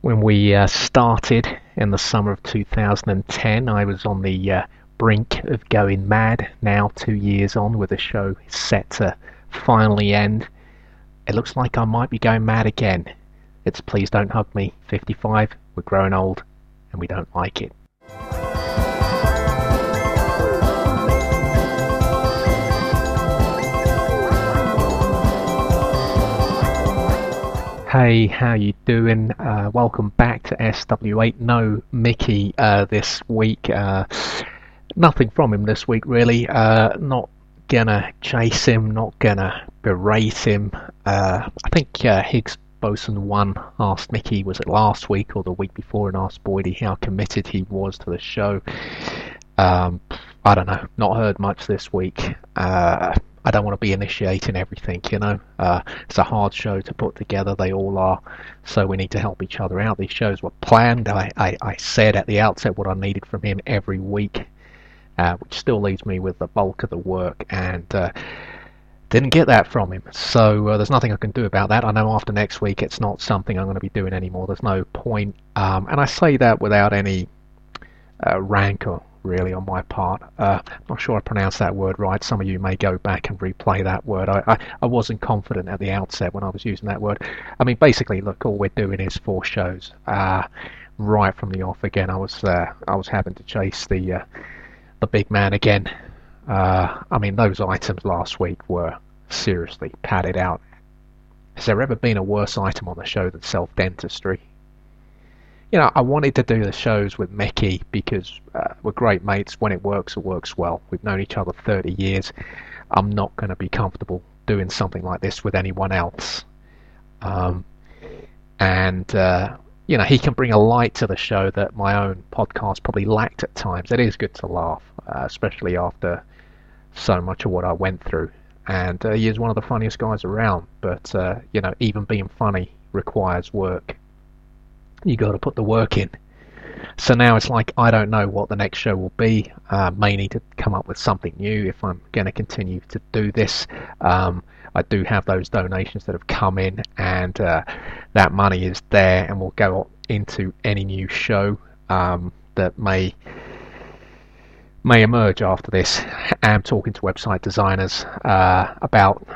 When we uh, started in the summer of 2010, I was on the uh, brink of going mad. Now, two years on, with the show set to finally end, it looks like I might be going mad again. It's Please Don't Hug Me 55. We're growing old and we don't like it. Hey, how you doing? Uh, welcome back to SW8. No Mickey uh, this week. Uh, nothing from him this week, really. Uh, not gonna chase him. Not gonna berate him. Uh, I think uh, Higgs Boson one asked Mickey, was it last week or the week before, and asked Boydie how committed he was to the show. Um, I don't know. Not heard much this week. I don't want to be initiating everything, you know. Uh, it's a hard show to put together. They all are. So we need to help each other out. These shows were planned. I, I, I said at the outset what I needed from him every week, uh, which still leaves me with the bulk of the work. And uh, didn't get that from him. So uh, there's nothing I can do about that. I know after next week it's not something I'm going to be doing anymore. There's no point. Um, and I say that without any uh, rancor really on my part. Uh, I'm not sure I pronounced that word right. Some of you may go back and replay that word. I, I, I, wasn't confident at the outset when I was using that word. I mean, basically, look, all we're doing is four shows. Uh, right from the off again, I was uh, I was having to chase the uh, the big man again. Uh, I mean, those items last week were seriously padded out. Has there ever been a worse item on the show than self dentistry? You know, I wanted to do the shows with Mickey because uh, we're great mates. When it works, it works well. We've known each other 30 years. I'm not going to be comfortable doing something like this with anyone else. Um, and, uh, you know, he can bring a light to the show that my own podcast probably lacked at times. It is good to laugh, uh, especially after so much of what I went through. And uh, he is one of the funniest guys around. But, uh, you know, even being funny requires work you got to put the work in. So now it's like I don't know what the next show will be. Uh, may need to come up with something new if I'm going to continue to do this. Um, I do have those donations that have come in, and uh, that money is there, and will go into any new show um, that may may emerge after this. I'm talking to website designers uh, about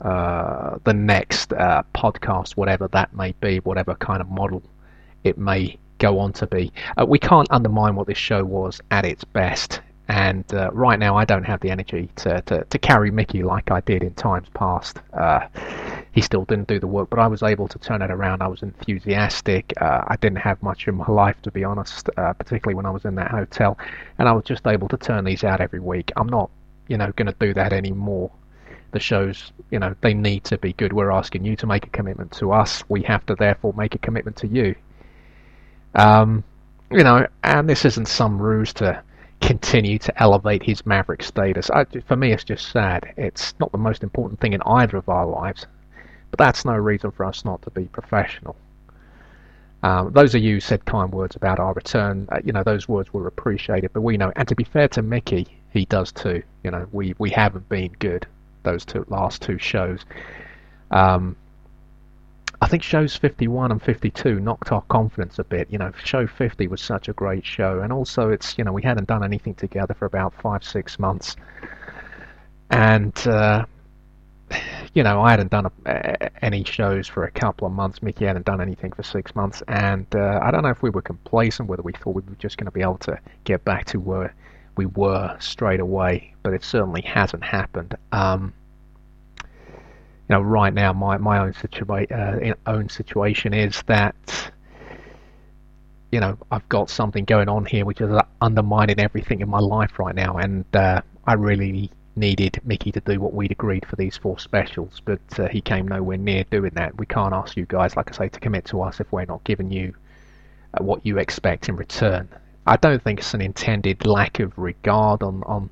uh, the next uh, podcast, whatever that may be, whatever kind of model it may go on to be. Uh, we can't undermine what this show was at its best, and uh, right now I don't have the energy to, to, to, carry Mickey like I did in times past. Uh, he still didn't do the work, but I was able to turn it around. I was enthusiastic. Uh, I didn't have much in my life, to be honest, uh, particularly when I was in that hotel, and I was just able to turn these out every week. I'm not, you know, going to do that anymore the shows, you know, they need to be good. We're asking you to make a commitment to us. We have to therefore make a commitment to you. Um, you know, and this isn't some ruse to continue to elevate his maverick status. I, for me, it's just sad. It's not the most important thing in either of our lives, but that's no reason for us not to be professional. Um, those of you who said kind words about our return, uh, you know, those words were appreciated, but we know, and to be fair to Mickey, he does too. You know, we, we haven't been good those two last two shows. Um, think shows 51 and 52 knocked our confidence a bit. You know, show 50 was such a great show, and also it's you know we hadn't done anything together for about five six months, and uh, you know I hadn't done a, any shows for a couple of months. Mickey hadn't done anything for six months, and uh, I don't know if we were complacent, whether we thought we were just going to be able to get back to where we were straight away, but it certainly hasn't happened. Um, you know, right now my my own situation uh, own situation is that you know I've got something going on here which is undermining everything in my life right now, and uh, I really needed Mickey to do what we'd agreed for these four specials, but uh, he came nowhere near doing that. We can't ask you guys, like I say, to commit to us if we're not giving you uh, what you expect in return. I don't think it's an intended lack of regard on on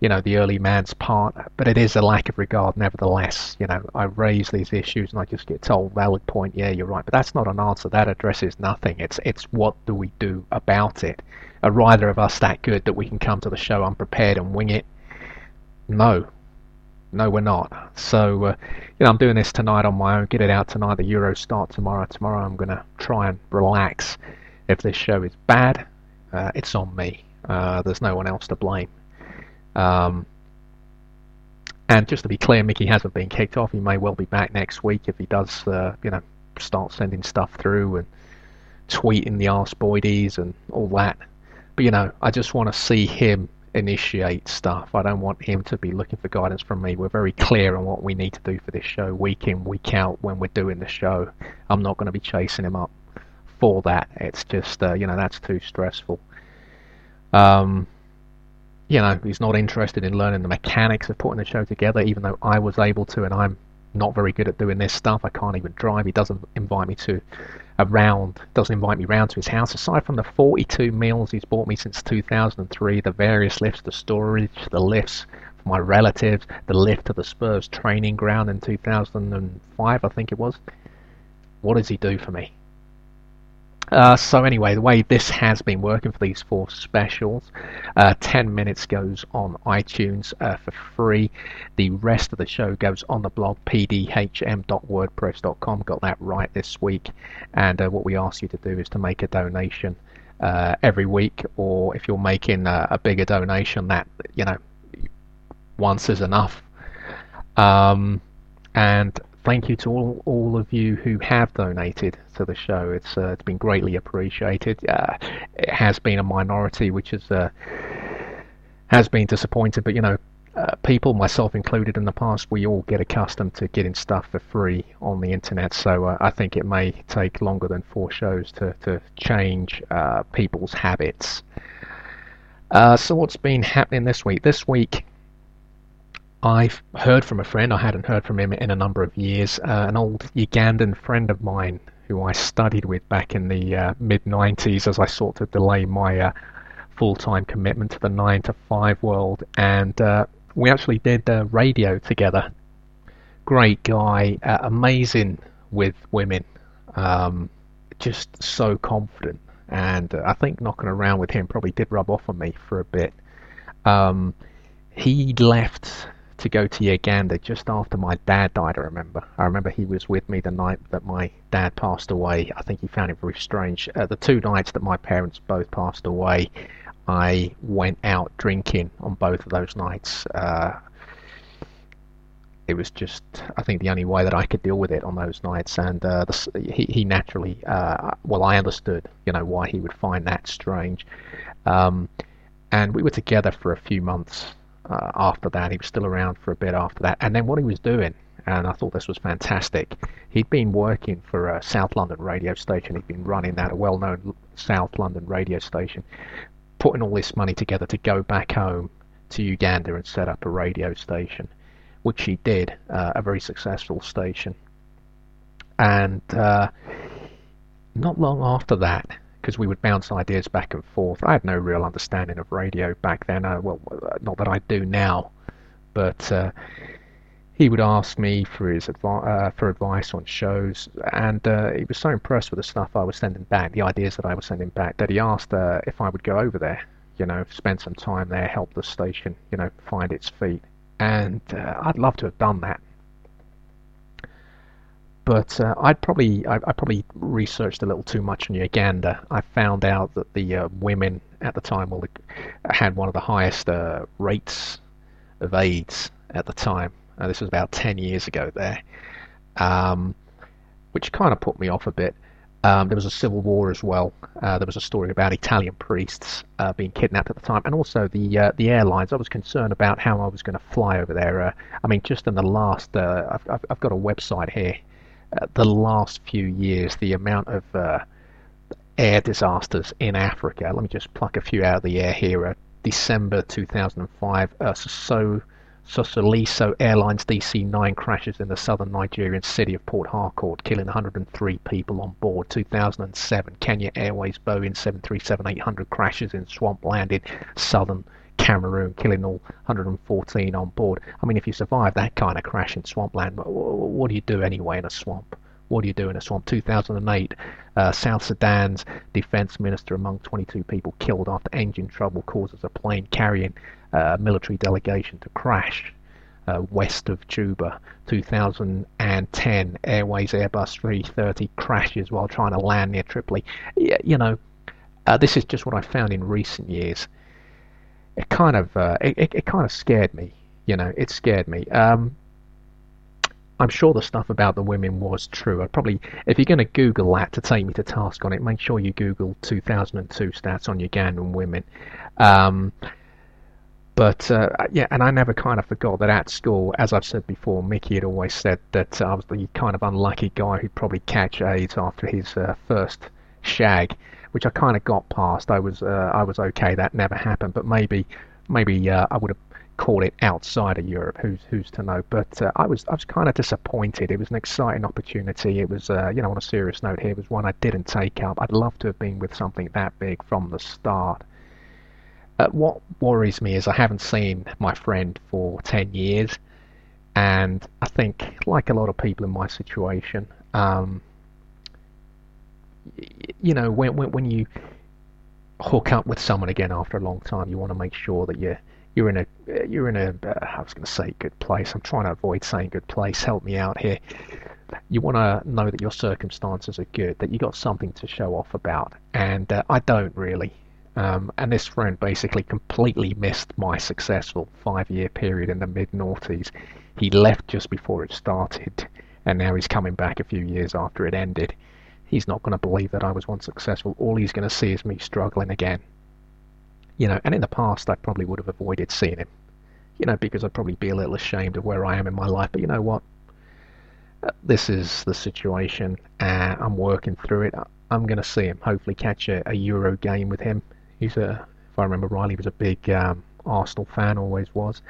you know, the early man's part, but it is a lack of regard nevertheless. You know, I raise these issues and I just get told, valid point, yeah, you're right, but that's not an answer. That addresses nothing. It's it's what do we do about it? Are either of us that good that we can come to the show unprepared and wing it? No. no, we're not. So, uh, you know, I'm doing this tonight on my own. Get it out tonight. The Euros start tomorrow. Tomorrow, I'm going to try and relax. If this show is bad, uh, it's on me. Uh, there's no one else to blame. Um, and just to be clear, Mickey hasn't been kicked off. He may well be back next week if he does, uh, you know, start sending stuff through and tweeting the Ask Boydies and all that. But you know, I just want to see him initiate stuff. I don't want him to be looking for guidance from me. We're very clear on what we need to do for this show, week in, week out, when we're doing the show. I'm not going to be chasing him up for that. It's just, uh, you know, that's too stressful. Um, you know, he's not interested in learning the mechanics of putting the show together, even though I was able to, and I'm not very good at doing this stuff. I can't even drive. He doesn't invite me to around, doesn't invite me round to his house. Aside from the 42 meals he's bought me since 2003, the various lifts, the storage, the lifts for my relatives, the lift to the Spurs training ground in 2005, I think it was. What does he do for me? Uh, so anyway, the way this has been working for these four specials, uh, 10 minutes goes on iTunes uh, for free. The rest of the show goes on the blog pdhm.wordpress.com. Got that right this week. And uh, what we ask you to do is to make a donation uh, every week, or if you're making a, a bigger donation, that you know once is enough. Um, and thank you to all, all of you who have donated to the show. It's uh, it's been greatly appreciated. Uh, it has been a minority, which is uh, has been disappointed, but you know. Uh, people, myself included, in the past, we all get accustomed to getting stuff for free on the internet. So uh, I think it may take longer than four shows to to change uh, people's habits. so what's been happening this week? This week, I've heard from a friend, I hadn't heard from him in a number of years, uh, an old Ugandan friend of mine who I studied with back in the uh, mid 90s as I sought to delay my uh, full time commitment to the 9 to 5 world. And uh, we actually did radio together. Great guy, uh, amazing with women, um, just so confident. And I think knocking around with him probably did rub off on me for a bit. Um, he left to go to Uganda just after my dad died. I remember. I remember he was with me the night that my dad passed away. I think he found it very strange. Uh, the two nights that my parents both passed away, I went out drinking on both of those nights. Uh, it was just, I think, the only way that I could deal with it on those nights. And uh, the, he, he naturally, uh, well, I understood, you know, why he would find that strange. Um, and we were together for a few months uh, after that. He was still around for a bit after that. And then what he was doing, and I thought this was fantastic, he'd been working for a South London radio station. He'd been running that, a well known South London radio station, putting all this money together to go back home to Uganda and set up a radio station, which he did, uh, a very successful station. And uh, not long after that, because we would bounce ideas back and forth. I had no real understanding of radio back then. Uh, well, uh, not that I do now, but uh, he would ask me for his advi- uh, for advice on shows, and uh, he was so impressed with the stuff I was sending back, the ideas that I was sending back, that he asked uh, if I would go over there, you know, spend some time there, help the station, you know, find its feet, and I'd love to have done that but uh, I'd probably I, I, probably researched a little too much on Uganda. I found out that the uh, women at the time well, had one of the highest uh, rates of AIDS at the time. Uh, this was about ten years ago there, um, which kind of put me off a bit. Um, there was a civil war as well. Uh, there was a story about Italian priests uh, being kidnapped at the time, and also the the airlines. I was concerned about how I was going to fly over there. I mean, just in the last, I've, I've got a website here uh, the last few years, the amount of uh, air disasters in Africa. Let me just pluck a few out of the air here. Uh, December 2005, uh, so Sosoliso Airlines DC-9 crashes in the southern Nigerian city of Port Harcourt, killing 103 people on board. 2007, Kenya Airways Boeing 737-800 crashes in swampland in southern Cameroon, killing all 114 on board. I mean, if you survive that kind of crash in swampland, what do you do anyway in a swamp? What do you do in a swamp? 2008, uh, South Sudan's defense minister among 22 people killed after engine trouble causes a plane carrying a uh, military delegation to crash. uh, west of Juba. 2010 Airways Airbus 330 crashes while trying to land near Tripoli. You know, uh, this is just what I found in recent years. It kind of uh, it, it, kind of scared me. You know, it scared me. Um, I'm sure the stuff about the women was true. I probably, if you're going to Google that to take me to task on it, make sure you Google 2002 stats on Ugandan women. Um, but uh, yeah, and I never kind of forgot that at school, as I've said before, Mickey had always said that I was the kind of unlucky guy who'd probably catch AIDS after his uh, first shag, which I kind of got past. I was uh, I was okay. That never happened, but maybe maybe uh, I would have called it outside of Europe. Who's who's to know? But uh, I was I was kind of disappointed. It was an exciting opportunity. It was uh, you know on a serious note here, it was one I didn't take up. I'd love to have been with something that big from the start. Uh, what worries me is I haven't seen my friend for ten years, and I think like a lot of people in my situation, um, you know when when when you hook up with someone again after a long time, you want to make sure that you're you're in a you're in a uh, I was going to say good place. I'm trying to avoid saying good place. Help me out here. You want to know that your circumstances are good, that you got something to show off about, and uh, I don't really. Um, and this friend basically completely missed my successful five-year period in the mid-noughties. He left just before it started, and now he's coming back a few years after it ended. He's not going to believe that I was once successful. All he's going to see is me struggling again you know, and in the past I probably would have avoided seeing him, you know, because I'd probably be a little ashamed of where I am in my life. But you know what? Uh, this is the situation. Uh, I'm working through it. I'm going to see him. Hopefully, catch a, a, Euro game with him. He's a, if I remember rightly, was a big um, Arsenal fan. Always was.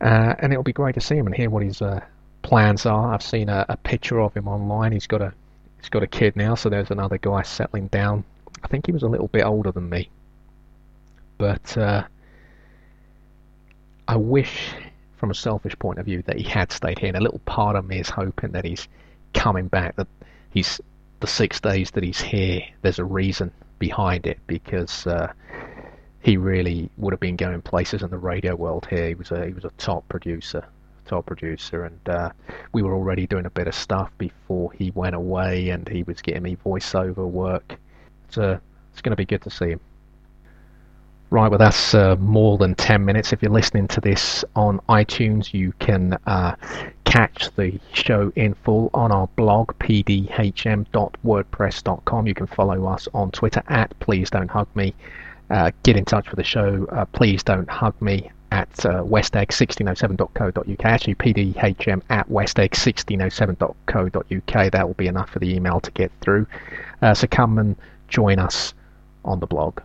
Uh, and it'll be great to see him and hear what his uh, plans are. I've seen a, a, picture of him online. He's got a he's got a kid now, so there's another guy settling down. I think he was a little bit older than me, but uh, I wish, from a selfish point of view, that he had stayed here. And a little part of me is hoping that he's coming back. That he's the six days that he's here. There's a reason behind it because uh, he really would have been going places in the radio world here. He was a he was a top producer, top producer, and uh, we were already doing a bit of stuff before he went away, and he was getting me voiceover work. So it's going to be good to see him. Right, well, that's uh, more than 10 minutes. If you're listening to this on iTunes, you can uh, catch the show in full on our blog, pdhm.wordpress.com. You can follow us on Twitter at Please Don't Hug Me. Uh, get in touch with the show, uh, Please Don't Hug Me at uh, westegg1607.co.uk. Actually, pdhm at westegg1607.co.uk. That will be enough for the email to get through. Uh, so come and join us on the blog.